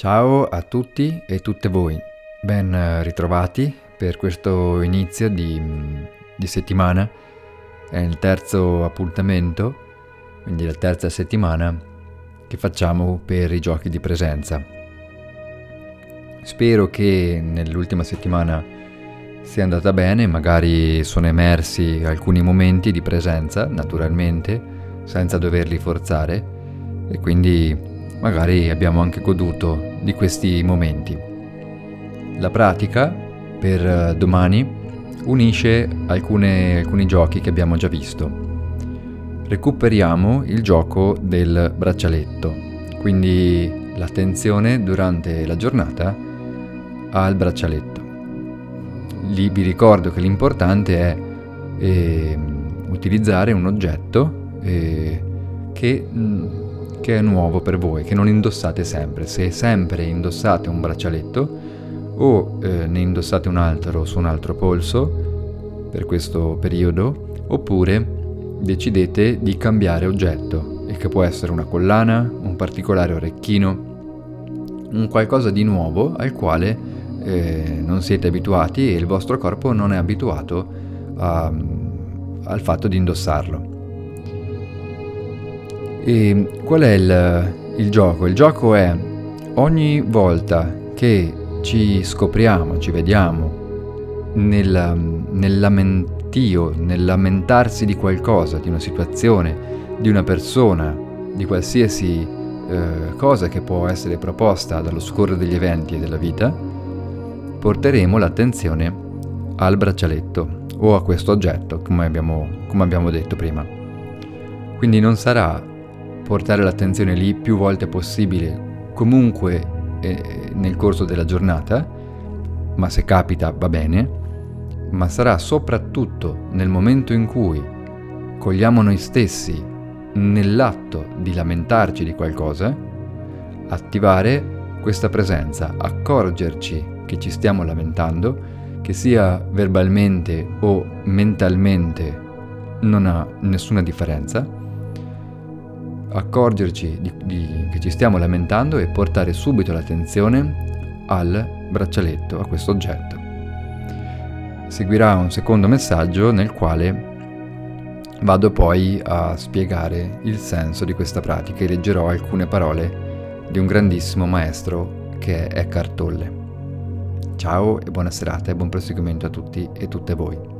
Ciao a tutti e tutte voi, ben ritrovati per questo inizio di, di, settimana. È il terzo appuntamento, quindi la terza settimana che facciamo per i giochi di presenza. Spero che nell'ultima settimana sia andata bene, magari sono emersi alcuni momenti di presenza, naturalmente, senza doverli forzare, e quindi magari abbiamo anche goduto di questi momenti. La pratica per eh, domani unisce alcune, alcuni giochi che abbiamo già visto. Recuperiamo il gioco del braccialetto, quindi l'attenzione durante la giornata al braccialetto. Lì vi ricordo che l'importante è eh, utilizzare un oggetto eh, che mh, mm, che è nuovo per voi, che non indossate sempre. Se sempre indossate un braccialetto o eh, ne indossate un altro su un altro polso per questo periodo, oppure decidete di cambiare oggetto, il che può essere una collana, un particolare orecchino, un qualcosa di nuovo al quale eh, non siete abituati e il vostro corpo non è abituato a, al fatto di indossarlo. E qual è il, il gioco? Il gioco è ogni volta che ci scopriamo, ci vediamo nel, nel lamentio, nel lamentarsi di qualcosa, di una situazione, di una persona, di qualsiasi eh, cosa che può essere proposta dallo scorrere degli eventi e della vita, porteremo l'attenzione al braccialetto o a questo oggetto, come abbiamo, come abbiamo detto prima. Quindi non sarà portare l'attenzione lì più volte possibile, comunque eh, nel corso della giornata, ma se capita va bene, ma sarà soprattutto nel momento in cui cogliamo noi stessi nell'atto di lamentarci di qualcosa, attivare questa presenza, accorgerci che ci stiamo lamentando, che sia verbalmente o mentalmente non ha nessuna differenza, accorgerci di, di, che ci stiamo lamentando e portare subito l'attenzione al braccialetto, a questo oggetto. Seguirà un secondo messaggio nel quale vado poi a spiegare il senso di questa pratica e leggerò alcune parole di un grandissimo maestro che è Eckhart Tolle. Ciao e buona serata e buon proseguimento a tutti e tutte voi.